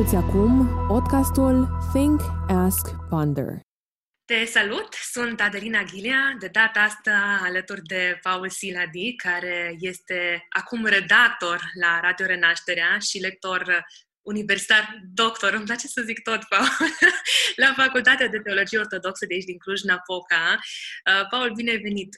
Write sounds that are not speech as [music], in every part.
Asculți acum podcastul Think, Ask, Ponder. Te salut! Sunt Adelina Ghilea, de data asta alături de Paul Siladi, care este acum redactor la Radio Renașterea și lector universitar, doctor, îmi place să zic tot, Paul, [laughs] la Facultatea de Teologie Ortodoxă de aici din Cluj-Napoca. Uh, Paul, bine ai venit!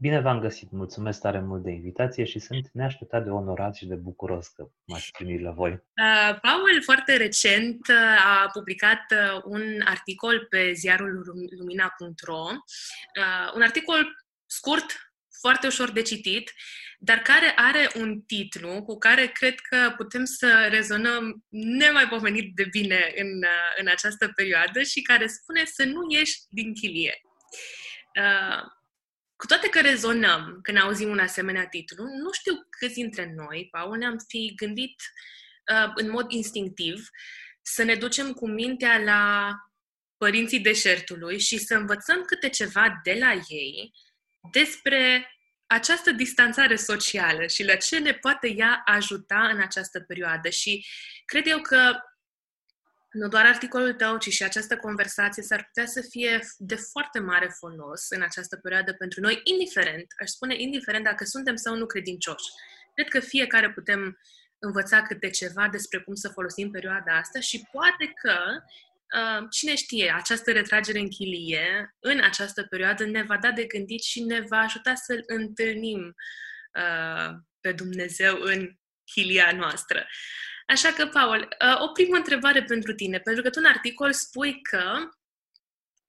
Bine v-am găsit! Mulțumesc tare mult de invitație și sunt neașteptat de onorat și de bucuros că m-ați primit la voi. Uh, Paul, foarte recent, uh, a publicat uh, un articol pe ziarul lumina.ro, un articol scurt, foarte ușor de citit, dar care are un titlu cu care cred că putem să rezonăm nemaipomenit de bine în, în această perioadă și care spune să nu ieși din chilie. Cu toate că rezonăm când auzim un asemenea titlu, nu știu câți dintre noi, Paul, ne-am fi gândit uh, în mod instinctiv să ne ducem cu mintea la părinții deșertului și să învățăm câte ceva de la ei despre această distanțare socială și la ce ne poate ea ajuta în această perioadă. Și cred eu că nu doar articolul tău, ci și această conversație s-ar putea să fie de foarte mare folos în această perioadă pentru noi, indiferent, aș spune indiferent dacă suntem sau nu credincioși. Cred că fiecare putem învăța câte ceva despre cum să folosim perioada asta și poate că, uh, cine știe, această retragere în chilie în această perioadă ne va da de gândit și ne va ajuta să-L întâlnim uh, pe Dumnezeu în chilia noastră. Așa că, Paul, uh, o primă întrebare pentru tine, pentru că tu în articol spui că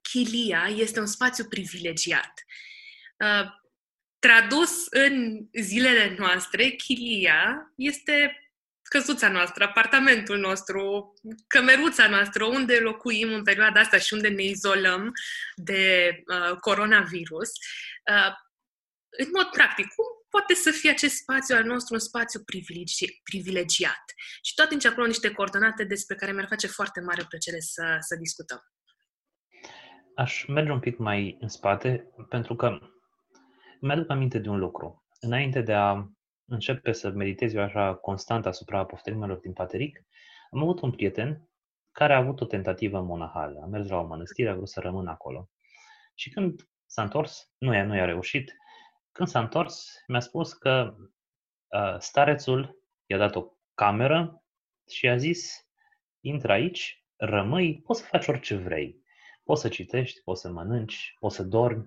chilia este un spațiu privilegiat. Uh, tradus în zilele noastre, chilia este căsuța noastră, apartamentul nostru, cămeruța noastră, unde locuim în perioada asta și unde ne izolăm de uh, coronavirus. Uh, în mod practic, cum poate să fie acest spațiu al nostru un spațiu privilegi- privilegiat. Și tot aici acolo niște coordonate despre care mi-ar face foarte mare plăcere să, să discutăm. Aș merge un pic mai în spate, pentru că mi-aduc aminte de un lucru. Înainte de a începe să meditez eu așa constant asupra apoftelimelor din Pateric, am avut un prieten care a avut o tentativă monahală. A mers la o mănăstire, a vrut să rămână acolo. Și când s-a întors, nu i-a, nu i-a reușit, când s-a întors, mi-a spus că uh, starețul i-a dat o cameră și a zis, intră aici, rămâi, poți să faci orice vrei. Poți să citești, poți să mănânci, poți să dormi,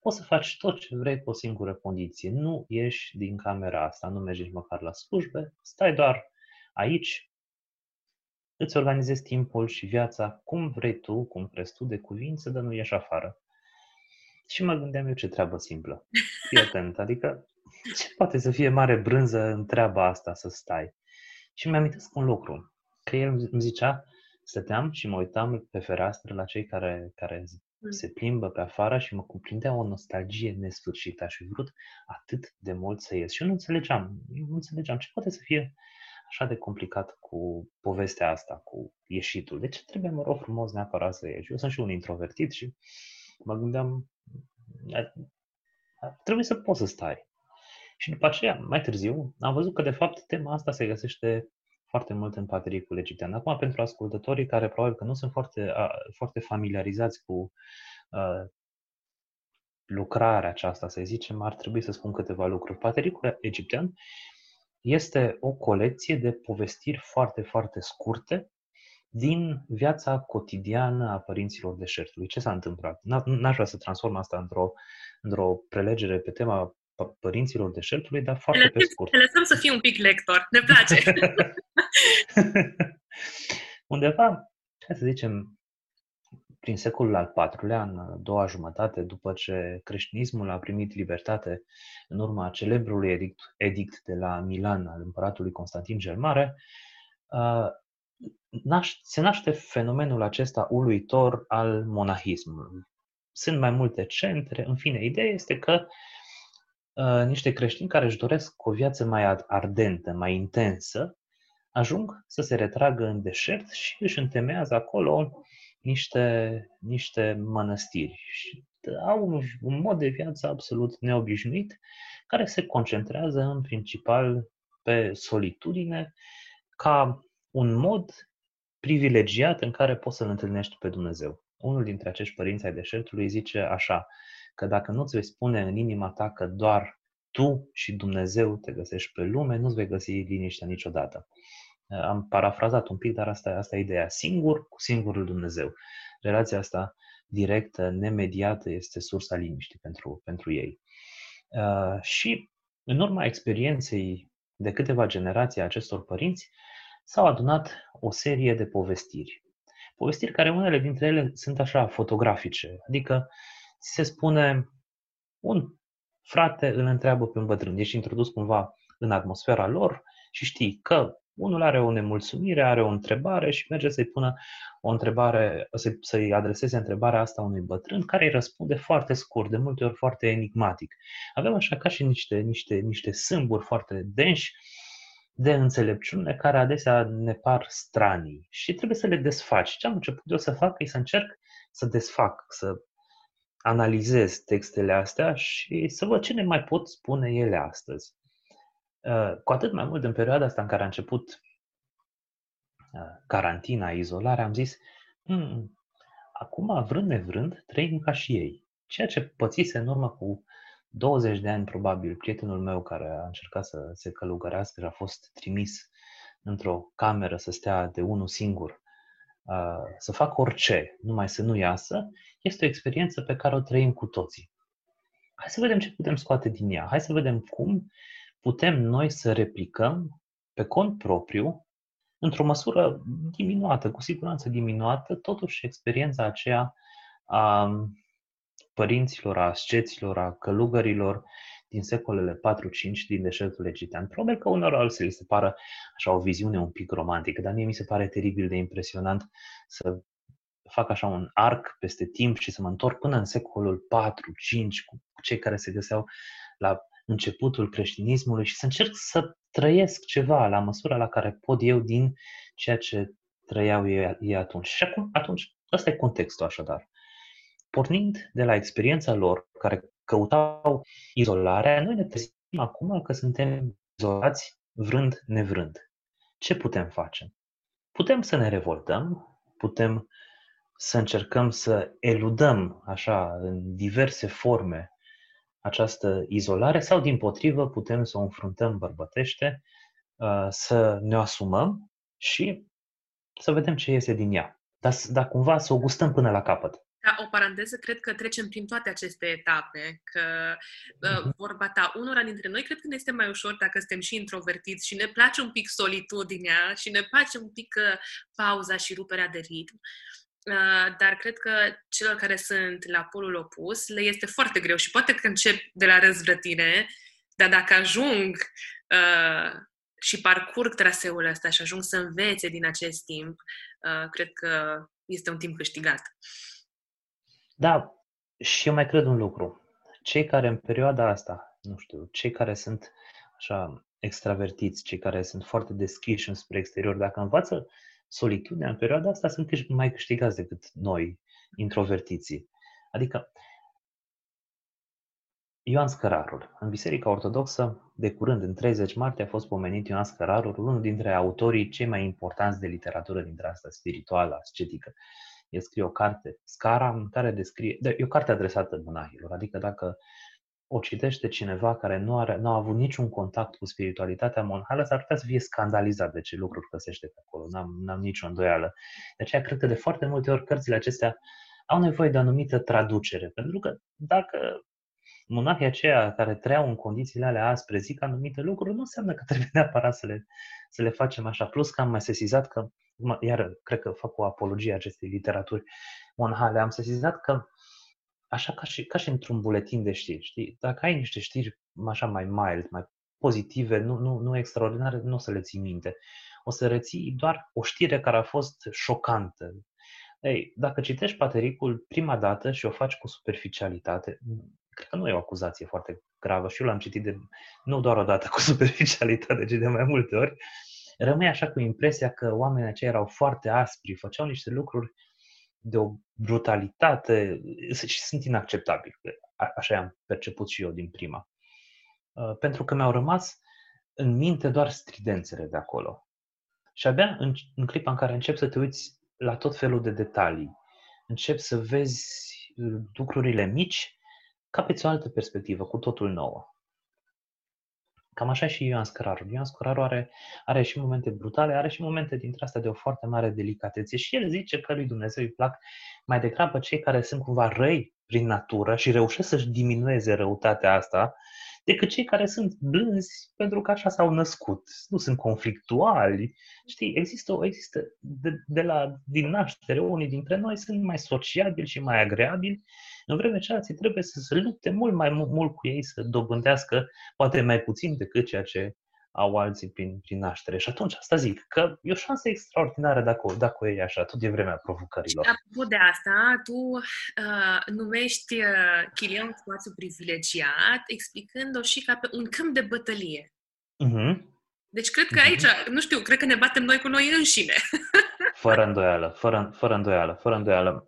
poți să faci tot ce vrei pe o singură condiție. Nu ieși din camera asta, nu mergi nici măcar la slujbe, stai doar aici, îți organizezi timpul și viața cum vrei tu, cum crezi tu de cuvință, dar nu ieși afară. Și mă gândeam eu ce treabă simplă. Fii atent, adică ce poate să fie mare brânză în treaba asta să stai? Și mi-am un lucru, că el îmi zicea, stăteam și mă uitam pe fereastră la cei care, care mm. se plimbă pe afară și mă cuprindea o nostalgie nesfârșită. Aș fi vrut atât de mult să ies. Și eu nu înțelegeam, nu înțelegeam ce poate să fie așa de complicat cu povestea asta, cu ieșitul. De ce trebuie, mă rog frumos, neapărat să ieși? Eu sunt și un introvertit și mă gândeam, trebuie să poți să stai. Și după aceea, mai târziu, am văzut că de fapt tema asta se găsește foarte mult în patericul egiptean. Acum, pentru ascultătorii care probabil că nu sunt foarte, foarte familiarizați cu uh, lucrarea aceasta, să zicem, ar trebui să spun câteva lucruri. Patericul egiptean este o colecție de povestiri foarte, foarte scurte din viața cotidiană a părinților deșertului. Ce s-a întâmplat? N-aș vrea să transform asta într-o, într-o prelegere pe tema părinților deșertului, dar foarte lăsăm, pe scurt. lăsăm să fii un pic lector, ne place. [laughs] Undeva, hai să zicem, prin secolul al IV-lea, în a doua jumătate, după ce creștinismul a primit libertate în urma celebrului edict, edict de la Milan al împăratului Constantin cel Mare, se naște fenomenul acesta uluitor al monahismului. Sunt mai multe centre, în fine, ideea este că uh, niște creștini care își doresc o viață mai ardentă, mai intensă, ajung să se retragă în deșert și își întemeiază acolo niște, niște mănăstiri. Și au un, un mod de viață absolut neobișnuit, care se concentrează în principal pe solitudine, ca un mod privilegiat în care poți să-L întâlnești pe Dumnezeu. Unul dintre acești părinți ai deșertului zice așa, că dacă nu ți vei spune în inima ta că doar tu și Dumnezeu te găsești pe lume, nu-ți vei găsi liniștea niciodată. Am parafrazat un pic, dar asta, asta e ideea. Singur cu singurul Dumnezeu. Relația asta directă, nemediată, este sursa liniștii pentru, pentru ei. Uh, și în urma experienței de câteva generații a acestor părinți, s-au adunat o serie de povestiri. Povestiri care unele dintre ele sunt așa fotografice, adică se spune un frate îl întreabă pe un bătrân, ești introdus cumva în atmosfera lor și știi că unul are o nemulțumire, are o întrebare și merge să-i pună o întrebare, să-i adreseze întrebarea asta unui bătrân, care îi răspunde foarte scurt, de multe ori foarte enigmatic. Avem așa ca și niște, niște, niște sâmburi foarte denși de înțelepciune care adesea ne par stranii și trebuie să le desfaci. Ce am început eu să fac e să încerc să desfac, să analizez textele astea și să văd ce ne mai pot spune ele astăzi. Uh, cu atât mai mult în perioada asta în care a început uh, carantina, izolarea, am zis, hmm, acum, vrând nevrând, trăim ca și ei. Ceea ce pățise în urmă cu 20 de ani, probabil, prietenul meu care a încercat să se călugărească și a fost trimis într-o cameră să stea de unul singur, uh, să facă orice, numai să nu iasă, este o experiență pe care o trăim cu toții. Hai să vedem ce putem scoate din ea. Hai să vedem cum putem noi să replicăm pe cont propriu, într-o măsură diminuată, cu siguranță diminuată, totuși experiența aceea a părinților, a asceților, a călugărilor din secolele 4-5 din deșertul egiptean. Probabil că unor alții se pară așa o viziune un pic romantică, dar mie mi se pare teribil de impresionant să fac așa un arc peste timp și să mă întorc până în secolul 4-5 cu cei care se găseau la începutul creștinismului și să încerc să trăiesc ceva la măsura la care pot eu din ceea ce trăiau ei, ei atunci. Și acum, atunci, ăsta e contextul așadar. Pornind de la experiența lor, care căutau izolarea, noi ne trezim acum că suntem izolați vrând nevrând. Ce putem face? Putem să ne revoltăm, putem să încercăm să eludăm așa în diverse forme această izolare sau, din potrivă, putem să o înfruntăm bărbătește, uh, să ne asumăm și să vedem ce iese din ea. Dar, dar cumva să o gustăm până la capăt. Ca o paranteză, cred că trecem prin toate aceste etape, că uh, mhm. vorba ta, unora dintre noi cred că ne este mai ușor dacă suntem și introvertiți și ne place un pic solitudinea și ne place un pic uh, pauza și ruperea de ritm. Uh, dar cred că celor care sunt la polul opus le este foarte greu și poate că încep de la răzvrătire, dar dacă ajung uh, și parcurg traseul ăsta și ajung să învețe din acest timp, uh, cred că este un timp câștigat. Da, și eu mai cred un lucru. Cei care în perioada asta, nu știu, cei care sunt așa extravertiți, cei care sunt foarte deschiși înspre exterior, dacă învață solitudinea în perioada asta sunt mai câștigați decât noi, introvertiții. Adică, Ioan Scărarul. În Biserica Ortodoxă, de curând, în 30 martie, a fost pomenit Ioan Scărarul, unul dintre autorii cei mai importanți de literatură dintre asta spirituală, ascetică. El scrie o carte, Scara, în care descrie... De, e o carte adresată monahilor, adică dacă o citește cineva care nu, are, nu a avut niciun contact cu spiritualitatea monhală, s-ar putea să fie scandalizat de ce lucruri găsește pe acolo. N-am, n-am nicio îndoială. De aceea cred că de foarte multe ori cărțile acestea au nevoie de o anumită traducere. Pentru că dacă monahii aceia care trăiau în condițiile alea aspre zic anumite lucruri, nu înseamnă că [laughs] trebuie neapărat să le, să le facem așa. Plus că am mai sesizat că, iar cred că fac o apologie acestei literaturi monhale, am sesizat că așa ca și, ca și într-un buletin de știri, știi? Dacă ai niște știri așa mai mild, mai pozitive, nu, nu, nu extraordinare, nu o să le ții minte. O să reții doar o știre care a fost șocantă. Ei, dacă citești patericul prima dată și o faci cu superficialitate, cred că nu e o acuzație foarte gravă și eu l-am citit de, nu doar o dată [laughs] cu superficialitate, ci de mai multe ori, rămâi așa cu impresia că oamenii aceia erau foarte aspri, făceau niște lucruri de o brutalitate și sunt inacceptabili. Așa am perceput și eu din prima. Uh, pentru că mi-au rămas în minte doar stridențele de acolo. Și abia în, în clipa în care începi să te uiți la tot felul de detalii, începi să vezi lucrurile mici, capeți o altă perspectivă, cu totul nouă. Cam așa și Ioan Scăraru. Ioan Scăraru are, are și momente brutale, are și momente dintre astea de o foarte mare delicatețe și el zice că lui Dumnezeu îi plac mai degrabă cei care sunt cumva răi prin natură și reușesc să-și diminueze răutatea asta, decât cei care sunt blânzi pentru că așa s-au născut. Nu sunt conflictuali. Știi, există, există de, de la, din naștere, unii dintre noi sunt mai sociabili și mai agreabili, în vreme ce alții trebuie să se lupte mult mai mult cu ei, să dobândească poate mai puțin decât ceea ce au alții prin, prin naștere. Și atunci asta zic, că e o șansă extraordinară dacă, o, dacă o iei așa, tot de vremea provocărilor. Apropo de asta, tu uh, numești uh, Chilia un spațiu privilegiat, explicând-o și ca pe un câmp de bătălie. Uh-huh. Deci cred că uh-huh. aici, nu știu, cred că ne batem noi cu noi înșine. [laughs] fără îndoială, fără, fără îndoială, fără îndoială.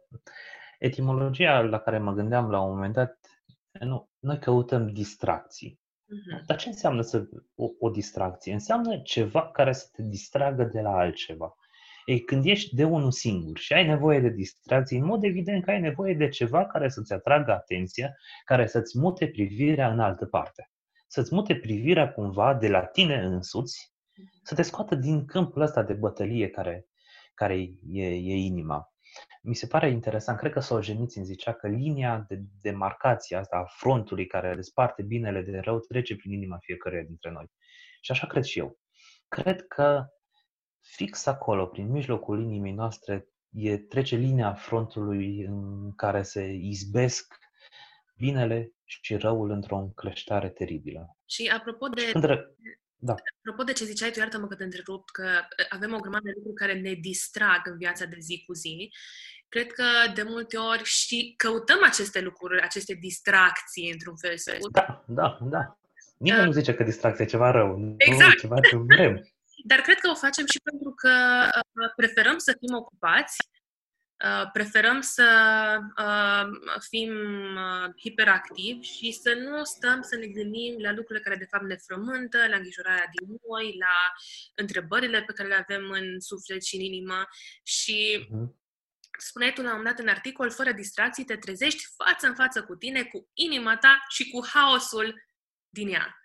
Etimologia la care mă gândeam la un moment dat, nu, noi căutăm distracții. Uh-huh. Dar ce înseamnă să, o, o distracție? Înseamnă ceva care să te distragă de la altceva. Ei, când ești de unul singur și ai nevoie de distracții, în mod evident că ai nevoie de ceva care să-ți atragă atenția, care să-ți mute privirea în altă parte. Să-ți mute privirea cumva de la tine însuți, mhm. să te scoată din câmpul ăsta de bătălie care, care e, e inima mi se pare interesant, cred că Solzhenitsyn zicea că linia de demarcație asta a frontului care desparte binele de rău trece prin inima fiecăruia dintre noi. Și așa cred și eu. Cred că fix acolo, prin mijlocul inimii noastre, e, trece linia frontului în care se izbesc binele și răul într-o încleștare teribilă. Și apropo de, și când da. Apropo de ce ziceai tu, iartă-mă că te întrerup, că avem o grămadă de lucruri care ne distrag în viața de zi cu zi. Cred că de multe ori și căutăm aceste lucruri, aceste distracții într-un fel sau Da, da, da. Nimeni uh, nu zice că distracție e ceva rău. Exact. Nu, ceva ce vrem. Dar cred că o facem și pentru că preferăm să fim ocupați Uh, preferăm să uh, fim uh, hiperactivi și să nu stăm să ne gândim la lucrurile care de fapt ne frământă, la îngrijorarea din noi, la întrebările pe care le avem în suflet și în inimă și uh-huh. Spuneai tu la un moment dat în articol, fără distracții, te trezești față în față cu tine, cu inima ta și cu haosul din ea.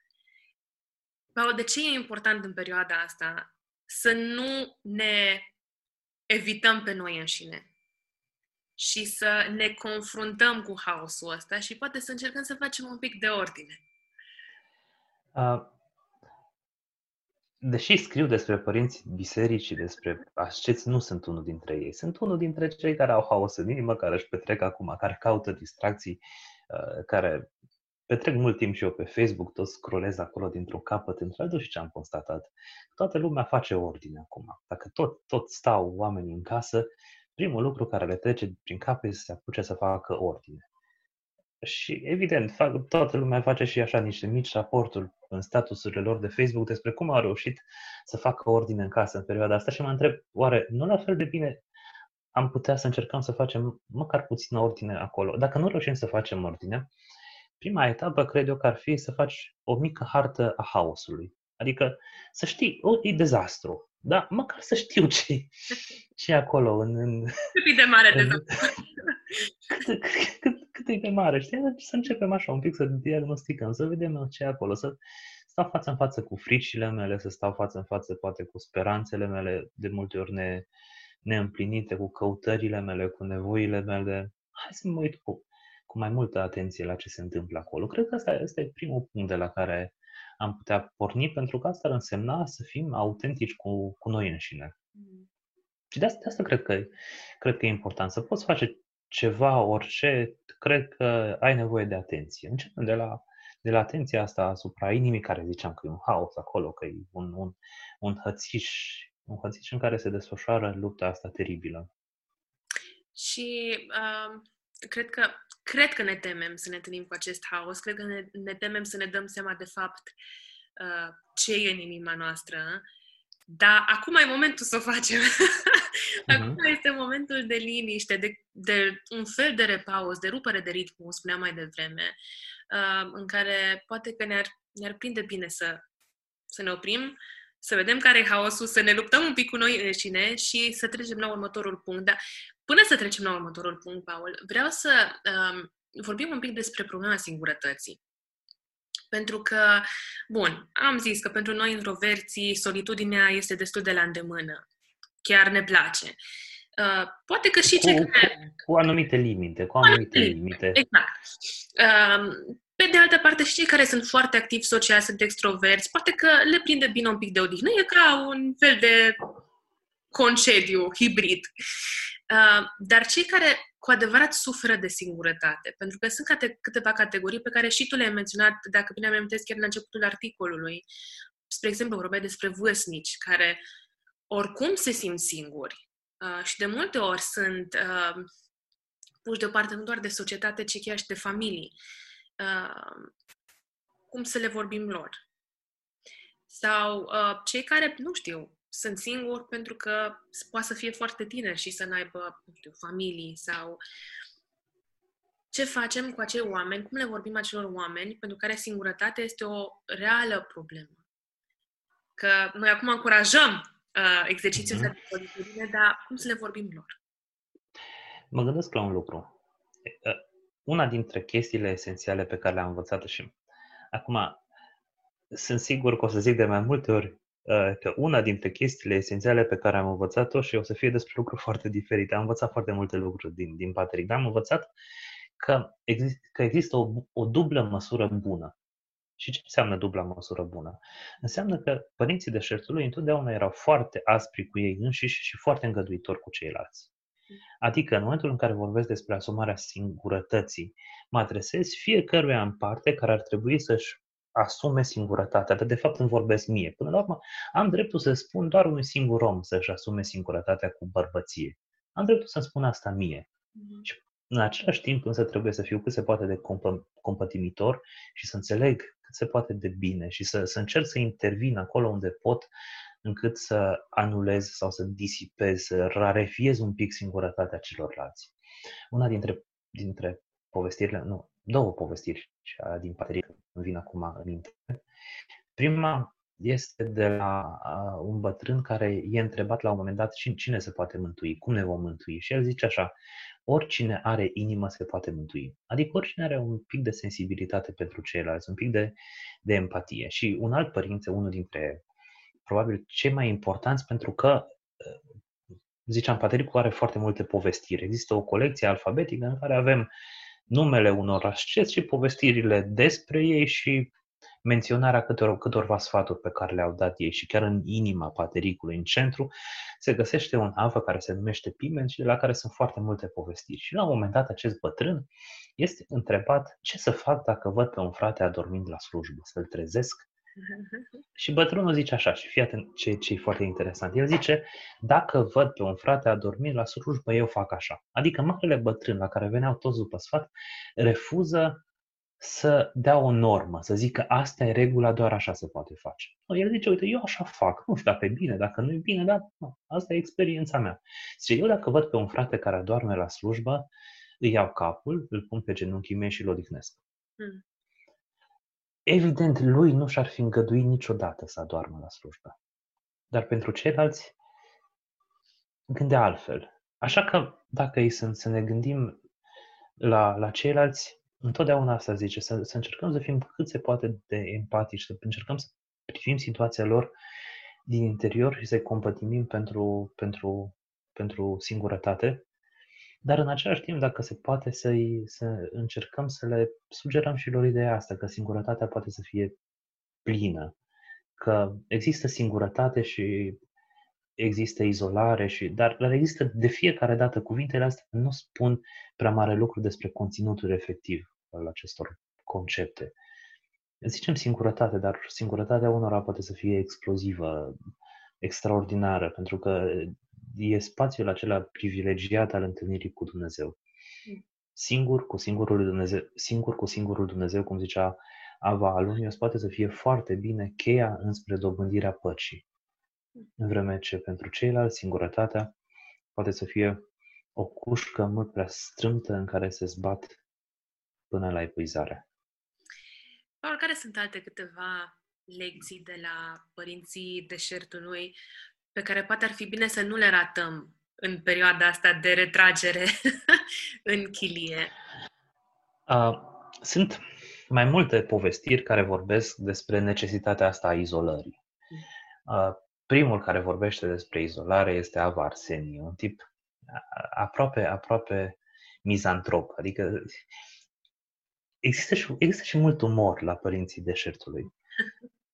Paul, de ce e important în perioada asta să nu ne evităm pe noi înșine? Și să ne confruntăm cu haosul ăsta și poate să încercăm să facem un pic de ordine. Uh, deși scriu despre părinți biserici și despre asceți, nu sunt unul dintre ei. Sunt unul dintre cei care au haos în inimă, care își petrec acum, care caută distracții, uh, care petrec mult timp și eu pe Facebook, tot scrollez acolo dintr-un capăt într-altul și ce am constatat. Toată lumea face ordine acum. Dacă tot, tot stau oamenii în casă, primul lucru care le trece prin cap este să se apuce să facă ordine. Și, evident, fac, toată lumea face și așa niște mici raporturi în statusurile lor de Facebook despre cum au reușit să facă ordine în casă în perioada asta și mă întreb, oare nu la fel de bine am putea să încercăm să facem măcar puțină ordine acolo? Dacă nu reușim să facem ordine, prima etapă cred eu că ar fi să faci o mică hartă a haosului. Adică să știi, o, e dezastru, da, măcar să știu ce, ce e acolo. În, în, cât e de mare de cât, cât, cât e de mare, știi? Să începem așa un pic să diagnosticăm, să vedem ce e acolo, să stau față în față cu fricile mele, să stau față în față poate cu speranțele mele, de multe ori ne, neîmplinite, cu căutările mele, cu nevoile mele. Hai să mă uit cu, cu mai multă atenție la ce se întâmplă acolo. Cred că asta, asta e primul punct de la care am putea porni, pentru că asta ar însemna să fim autentici cu, cu noi înșine. Mm. Și de asta, de asta cred, că, cred că e important. Să poți face ceva, orice, cred că ai nevoie de atenție. Începem de la, de la atenția asta asupra inimii, care ziceam că e un haos acolo, că e un, un, un hățiș, un hățiș în care se desfășoară lupta asta teribilă. Și uh, cred că cred că ne temem să ne întâlnim cu acest haos, cred că ne, ne temem să ne dăm seama de fapt uh, ce e în inima noastră, dar acum e momentul să o facem. [laughs] acum uh-huh. este momentul de liniște, de, de un fel de repaus, de rupere de ritm, cum spuneam mai devreme, uh, în care poate că ne-ar, ne-ar prinde bine să, să ne oprim, să vedem care e haosul, să ne luptăm un pic cu noi înșine și să trecem la următorul punct. Dar până să trecem la următorul punct, Paul, vreau să um, vorbim un pic despre problema singurătății. Pentru că, bun, am zis că pentru noi introverții solitudinea este destul de la îndemână. Chiar ne place. Uh, poate că și cu, cei care... Cu, cu anumite limite, cu anumite limite. Exact. Uh, pe de altă parte, și cei care sunt foarte activi social, sunt extroverți, poate că le prinde bine un pic de odihnă. E ca un fel de concediu hibrid. Uh, dar cei care cu adevărat suferă de singurătate, pentru că sunt cate- câteva categorii pe care și tu le-ai menționat, dacă bine am chiar la începutul articolului. Spre exemplu, vorbeai despre vârstnici care oricum se simt singuri uh, și de multe ori sunt uh, puși deoparte nu doar de societate, ci chiar și de familii. Uh, cum să le vorbim lor? Sau uh, cei care, nu știu, sunt singuri pentru că poate să fie foarte tineri și să n-aibă, nu știu, familii sau ce facem cu acei oameni, cum le vorbim acelor oameni pentru care singurătatea este o reală problemă. Că noi acum încurajăm uh, exercițiul mm-hmm. de solitudine, dar cum să le vorbim lor? Mă gândesc la un lucru. Uh, una dintre chestiile esențiale pe care le-am învățat și acum sunt sigur că o să zic de mai multe ori Uh, că una dintre chestiile esențiale pe care am învățat-o și o să fie despre lucruri foarte diferite. Am învățat foarte multe lucruri din, din Patrick, dar am învățat că, exist, că există o, o dublă măsură bună. Și ce înseamnă dubla măsură bună? Înseamnă că părinții deșertului întotdeauna erau foarte aspri cu ei înșiși și foarte îngăduitori cu ceilalți. Adică, în momentul în care vorbesc despre asumarea singurătății, mă adresez fiecăruia în parte care ar trebui să-și asume singurătatea, dar de fapt îmi vorbesc mie. Până la urmă, am dreptul să spun doar unui singur om să-și asume singurătatea cu bărbăție. Am dreptul să-mi spun asta mie. Mm-hmm. Și în același timp însă trebuie să fiu cât se poate de comp- compătimitor și să înțeleg cât se poate de bine și să, să încerc să intervin acolo unde pot încât să anulez sau să disipez, să rarefiez un pic singurătatea celorlalți. Una dintre, dintre povestirile, nu, două povestiri din Patrick îmi vin acum în minte. Prima este de la un bătrân care e întrebat la un moment dat cine se poate mântui, cum ne vom mântui. Și el zice așa, oricine are inimă se poate mântui. Adică oricine are un pic de sensibilitate pentru ceilalți, un pic de, de empatie. Și un alt părinte, unul dintre probabil cei mai importanți, pentru că ziceam, Patricul are foarte multe povestiri. Există o colecție alfabetică în care avem numele unor asceți și povestirile despre ei și menționarea câtor, câtorva sfaturi pe care le-au dat ei și chiar în inima patericului, în centru, se găsește un avă care se numește Pimen și de la care sunt foarte multe povestiri. Și la un moment dat acest bătrân este întrebat ce să fac dacă văd pe un frate adormind la slujbă, să-l trezesc și bătrânul zice așa, și fii atent ce, ce e foarte interesant. El zice, dacă văd pe un frate adormit la slujbă, eu fac așa. Adică marele bătrân la care veneau toți după sfat, refuză să dea o normă, să zică asta e regula, doar așa se poate face. El zice, uite, eu așa fac, nu știu dacă e bine, dacă nu e bine, dar nu, asta e experiența mea. Zice, eu dacă văd pe un frate care adorme la slujbă, îi iau capul, îl pun pe genunchii mei și îl odihnesc. Hmm. Evident, lui nu și-ar fi îngăduit niciodată să adormă la slujbă. Dar pentru ceilalți gândea altfel. Așa că dacă ei să, să ne gândim la, la ceilalți, întotdeauna asta zice, să, să încercăm să fim cât se poate de empatici, să încercăm să privim situația lor din interior și să-i compătimim pentru, pentru, pentru singurătate dar în același timp, dacă se poate să, să încercăm să le sugerăm și lor ideea asta, că singurătatea poate să fie plină, că există singurătate și există izolare, și, dar, dar există de fiecare dată cuvintele astea nu spun prea mare lucru despre conținutul efectiv al acestor concepte. Zicem singurătate, dar singurătatea unora poate să fie explozivă, extraordinară, pentru că e spațiul acela privilegiat al întâlnirii cu Dumnezeu. Singur cu singurul Dumnezeu, singur cu singurul Dumnezeu, cum zicea Ava Alunios, poate să fie foarte bine cheia înspre dobândirea păcii. În vreme ce pentru ceilalți singurătatea poate să fie o cușcă mult prea strâmtă în care se zbat până la epuizare. Paul, care sunt alte câteva lecții de la părinții deșertului pe care poate ar fi bine să nu le ratăm în perioada asta de retragere [laughs] în chilie? Uh, sunt mai multe povestiri care vorbesc despre necesitatea asta a izolării. Uh, primul care vorbește despre izolare este Ava Arsenie, un tip aproape, aproape mizantrop, adică există și, există și mult umor la părinții deșertului.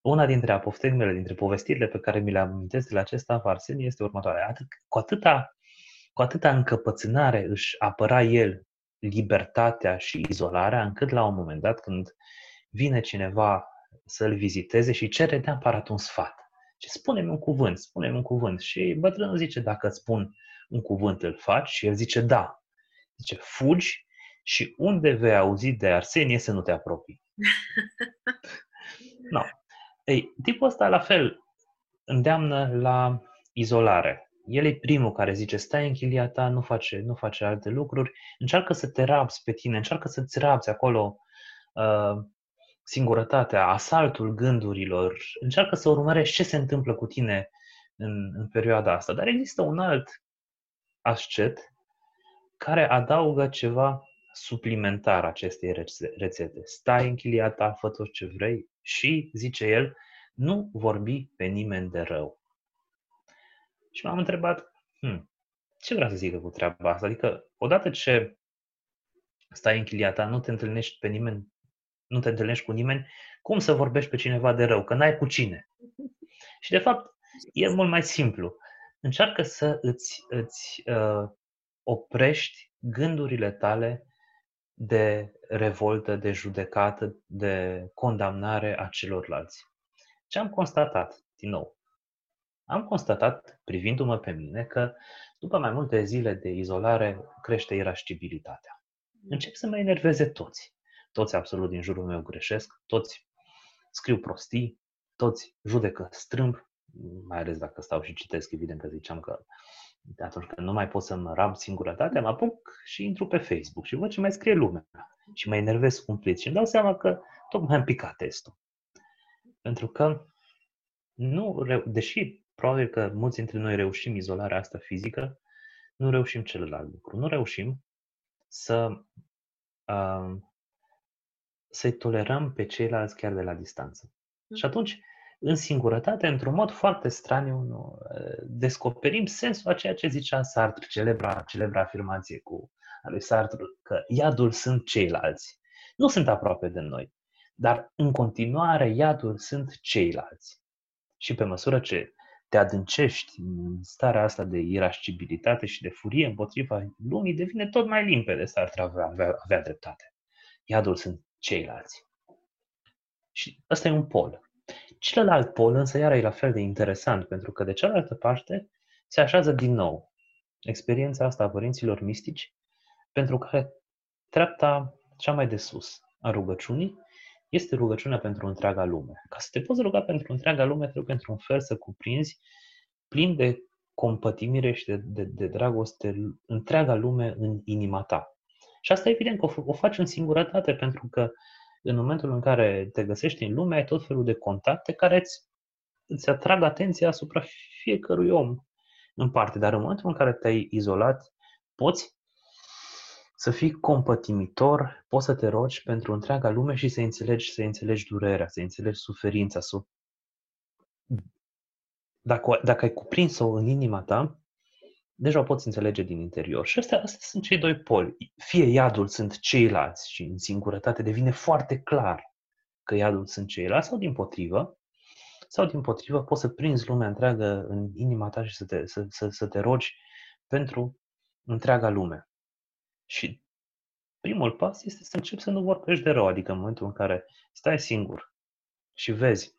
Una dintre apoftegmele, dintre povestirile pe care mi le amintesc de la acest Ava Arsenie este următoarea. Atât, cu, atâta, cu atâta încăpățânare își apăra el libertatea și izolarea, încât la un moment dat, când vine cineva să-l viziteze și cere neapărat un sfat. Și spune-mi un cuvânt, spune-mi un cuvânt. Și bătrânul zice, dacă îți spun un cuvânt, îl faci? Și el zice, da. Zice, fugi și unde vei auzi de Arsenie să nu te apropii. [laughs] no. Ei, tipul ăsta, la fel, îndeamnă la izolare. El e primul care zice, stai în chilia ta, nu face, nu face alte lucruri, încearcă să te rabzi pe tine, încearcă să-ți rabzi acolo uh, singurătatea, asaltul gândurilor, încearcă să urmărești ce se întâmplă cu tine în, în perioada asta. Dar există un alt ascet care adaugă ceva suplimentar acestei rețete. Stai în chilia ta, fă tot ce vrei și, zice el, nu vorbi pe nimeni de rău. Și m-am întrebat, hmm, ce vrea să zică cu treaba asta? Adică, odată ce stai în chilia ta, nu te întâlnești pe nimeni, nu te întâlnești cu nimeni, cum să vorbești pe cineva de rău? Că n-ai cu cine. Și, de fapt, e mult mai simplu. Încearcă să îți, îți uh, oprești gândurile tale de revoltă, de judecată, de condamnare a celorlalți. Ce am constatat, din nou, am constatat, privindu-mă pe mine, că după mai multe zile de izolare crește irascibilitatea. Încep să mă enerveze toți. Toți absolut din jurul meu greșesc, toți scriu prostii, toți judecă strâmb, mai ales dacă stau și citesc, evident că ziceam că atunci când nu mai pot să mă rab singurătatea, mă apuc și intru pe Facebook și văd ce mai scrie lumea. Și mă enervez cumplit și îmi dau seama că tocmai am picat testul. Pentru că nu, deși probabil că mulți dintre noi reușim izolarea asta fizică, nu reușim celălalt lucru. Nu reușim să uh, să-i tolerăm pe ceilalți chiar de la distanță. Mm. Și atunci, în singurătate, într-un mod foarte straniu, nu, descoperim sensul a ceea ce zicea Sartre, celebra, celebra afirmație cu a lui Sartre, că iadul sunt ceilalți. Nu sunt aproape de noi, dar în continuare iadul sunt ceilalți. Și pe măsură ce te adâncești în starea asta de irascibilitate și de furie împotriva lumii, devine tot mai limpede Sartre avea, avea, avea dreptate. Iadul sunt ceilalți. Și ăsta e un pol. Celălalt pol însă iar e la fel de interesant, pentru că de cealaltă parte se așează din nou experiența asta a părinților mistici, pentru care treapta cea mai de sus a rugăciunii este rugăciunea pentru întreaga lume. Ca să te poți ruga pentru întreaga lume, trebuie într-un fel să cuprinzi plin de compătimire și de, de, de dragoste întreaga lume în inima ta. Și asta evident că o, o faci în singurătate, pentru că în momentul în care te găsești în lume, ai tot felul de contacte care îți, îți atrag atenția asupra fiecărui om în parte. Dar în momentul în care te-ai izolat, poți să fii compătimitor, poți să te rogi pentru întreaga lume și să înțelegi, să înțelegi durerea, să înțelegi suferința. Să... Dacă, dacă ai cuprins-o în inima ta, deja o poți înțelege din interior. Și astea, astea sunt cei doi poli. Fie iadul sunt ceilalți și în singurătate devine foarte clar că iadul sunt ceilalți, sau din potrivă, sau din potrivă poți să prinzi lumea întreagă în inima ta și să te, să, să, să te rogi pentru întreaga lume. Și primul pas este să începi să nu vorbești de rău, adică în momentul în care stai singur și vezi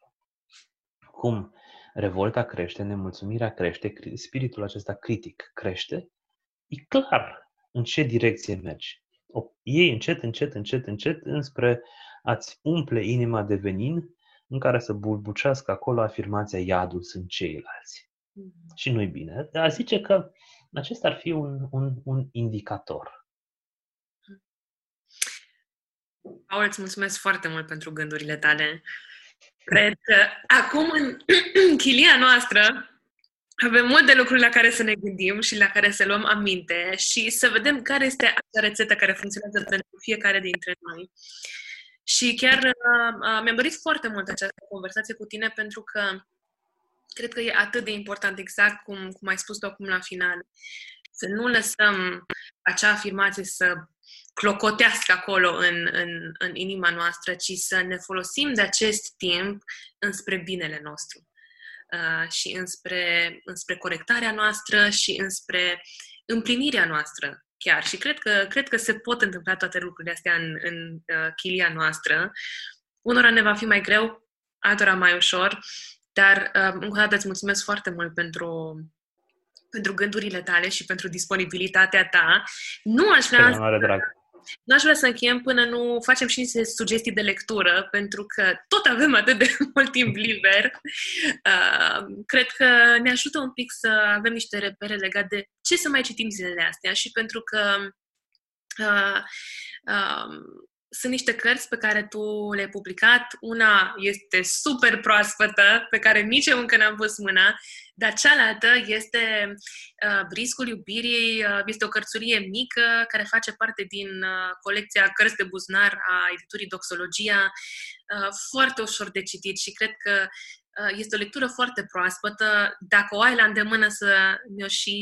cum revolta crește, nemulțumirea crește, spiritul acesta critic crește, e clar în ce direcție mergi. O iei încet, încet, încet, încet înspre a-ți umple inima de venin în care să bulbucească acolo afirmația iadul sunt ceilalți. Mm-hmm. Și nu-i bine. A zice că acesta ar fi un, un, un indicator. Paul, îți mulțumesc foarte mult pentru gândurile tale. Cred că acum în [clears throat] chilia noastră avem multe lucruri la care să ne gândim și la care să luăm aminte și să vedem care este acea rețetă care funcționează pentru fiecare dintre noi. Și chiar uh, uh, mi-am dorit foarte mult această conversație cu tine pentru că cred că e atât de important, exact cum, cum ai spus tu acum la final, să nu lăsăm acea afirmație să clocotească acolo în, în, în inima noastră, ci să ne folosim de acest timp înspre binele nostru uh, și înspre, înspre corectarea noastră și înspre împlinirea noastră chiar. Și cred că, cred că se pot întâmpla toate lucrurile astea în, în uh, chilia noastră. Unora ne va fi mai greu, altora mai ușor, dar uh, încă o dată îți mulțumesc foarte mult pentru, pentru gândurile tale și pentru disponibilitatea ta. Nu aș vrea... Să... drag. Nu aș vrea să încheiem până nu facem și niște sugestii de lectură, pentru că tot avem atât de [laughs] mult timp liber. Uh, cred că ne ajută un pic să avem niște repere legate de ce să mai citim zilele astea și pentru că uh, uh, sunt niște cărți pe care tu le-ai publicat. Una este super proaspătă, pe care nici eu încă n-am pus mâna, dar cealaltă este uh, Briscul iubirii. Uh, este o cărțurie mică care face parte din uh, colecția Cărți de buzunar a editurii Doxologia. Uh, foarte ușor de citit și cred că uh, este o lectură foarte proaspătă. Dacă o ai la îndemână să mi-o și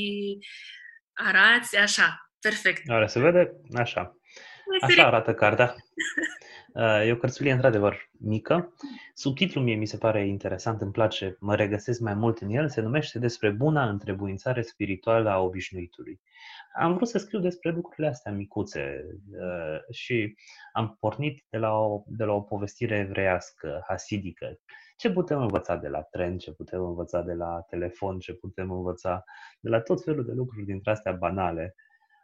arați, așa, perfect. Oare se vede? Așa. Așa arată cartea. Uh, [laughs] e o cărțulie într-adevăr mică. Subtitlul mie mi se pare interesant, îmi place, mă regăsesc mai mult în el. Se numește Despre buna întrebuințare spirituală a obișnuitului. Am vrut să scriu despre lucrurile astea micuțe uh, și am pornit de la o, de la o povestire evreiască, hasidică. Ce putem învăța de la tren, ce putem învăța de la telefon, ce putem învăța de la tot felul de lucruri dintre astea banale,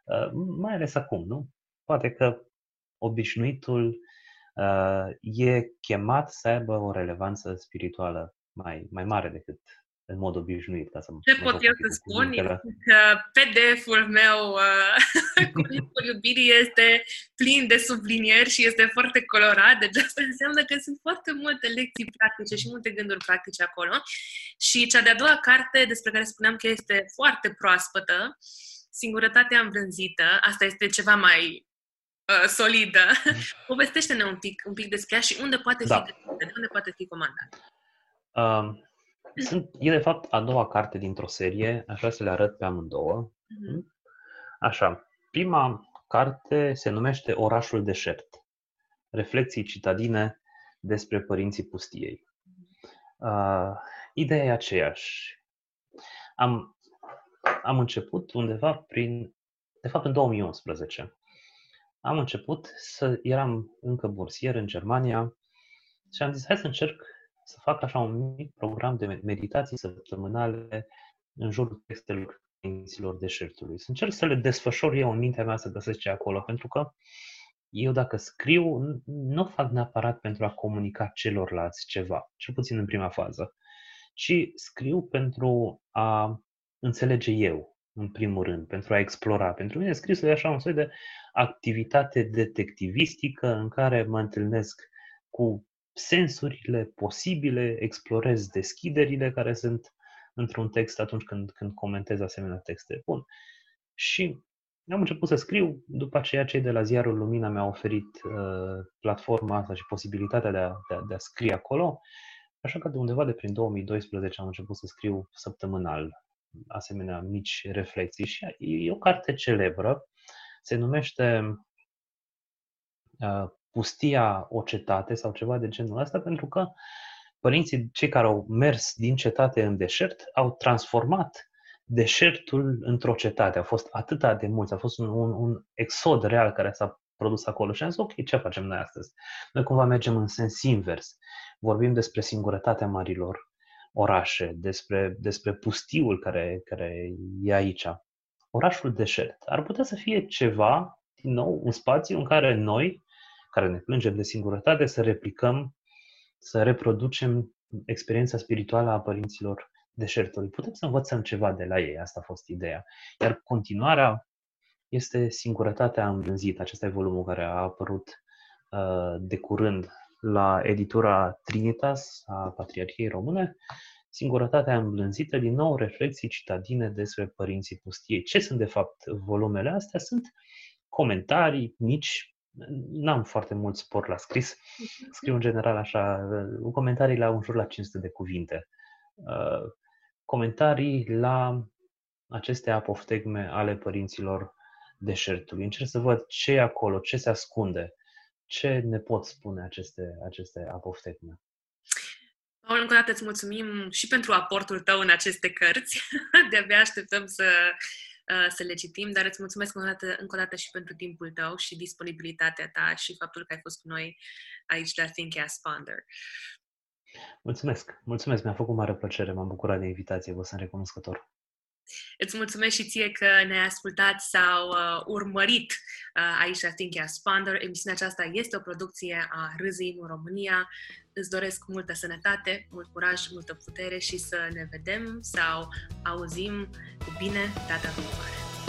uh, mai ales acum, nu? Poate că obișnuitul uh, e chemat să aibă o relevanță spirituală mai, mai mare decât în mod obișnuit. Ca să Ce pot eu să spun că PDF-ul meu uh, [laughs] cu iubirii este plin de sublinieri și este foarte colorat, deci asta înseamnă că sunt foarte multe lecții practice și multe gânduri practice acolo. Și cea de-a doua carte despre care spuneam că este foarte proaspătă, Singurătatea învânzită, asta este ceva mai uh, solidă. [laughs] Povestește-ne un pic, un pic despre ea și unde poate da. fi de unde poate fi comandat. Uh, sunt, e de fapt a doua carte dintr-o serie, aș vrea să le arăt pe amândouă. Mm-hmm. Așa, prima carte se numește Orașul deșert. Reflexii citadine despre părinții pustiei. Uh, ideea e aceeași. Am, am început undeva prin, de fapt în 2011 am început să eram încă bursier în Germania și am zis hai să încerc să fac așa un mic program de meditații săptămânale în jurul textelor părinților deșertului. Să încerc să le desfășor eu în mintea mea să găsesc ce acolo, pentru că eu dacă scriu, nu fac neapărat pentru a comunica celorlalți ceva, cel puțin în prima fază, ci scriu pentru a înțelege eu, în primul rând, pentru a explora. Pentru mine scrisul e așa un soi de activitate detectivistică în care mă întâlnesc cu sensurile posibile, explorez deschiderile care sunt într-un text atunci când, când comentez asemenea texte. Bun. Și am început să scriu, după aceea cei de la ziarul Lumina mi-au oferit uh, platforma asta și posibilitatea de a, de, a, de a scrie acolo, așa că de undeva de prin 2012 am început să scriu săptămânal asemenea mici reflexii și e o carte celebră se numește uh, Pustia o cetate sau ceva de genul ăsta, pentru că părinții, cei care au mers din cetate în deșert, au transformat deșertul într-o cetate. Au fost atâta de mulți, a fost un, un, un exod real care s-a produs acolo și am zis, ok, ce facem noi astăzi? Noi cumva mergem în sens invers. Vorbim despre singurătatea marilor orașe, despre, despre pustiul care, care e aici orașul deșert. Ar putea să fie ceva, din nou, un spațiu în care noi, care ne plângem de singurătate, să replicăm, să reproducem experiența spirituală a părinților deșertului. Putem să învățăm ceva de la ei, asta a fost ideea. Iar continuarea este singurătatea învânzită. Acesta e volumul care a apărut uh, de curând la editura Trinitas a Patriarhiei Române, Singurătatea îmblânzită, din nou reflexii citadine despre părinții pustiei. Ce sunt de fapt volumele astea? Sunt comentarii mici, n-am foarte mult spor la scris, mhm. [laughs] scriu în general așa, comentarii la un jur la 500 de cuvinte. Uh, comentarii la aceste apoftegme ale părinților deșertului. Încerc să văd ce e acolo, ce se ascunde, ce ne pot spune aceste, aceste apoftegme. Paul, încă o dată îți mulțumim și pentru aportul tău în aceste cărți. [laughs] De-abia așteptăm să, uh, să le citim, dar îți mulțumesc încă o, dată, încă o dată și pentru timpul tău și disponibilitatea ta și faptul că ai fost cu noi aici la Think As Founder. Mulțumesc! Mulțumesc! Mi-a făcut mare plăcere, m-am bucurat de invitație, vă sunt recunoscător. Îți mulțumesc și ție că ne-ai ascultat sau uh, urmărit uh, aici la Think As Founder. Emisiunea aceasta este o producție a Râzii în România. Îți doresc multă sănătate, mult curaj, multă putere și să ne vedem sau auzim cu bine data viitoare.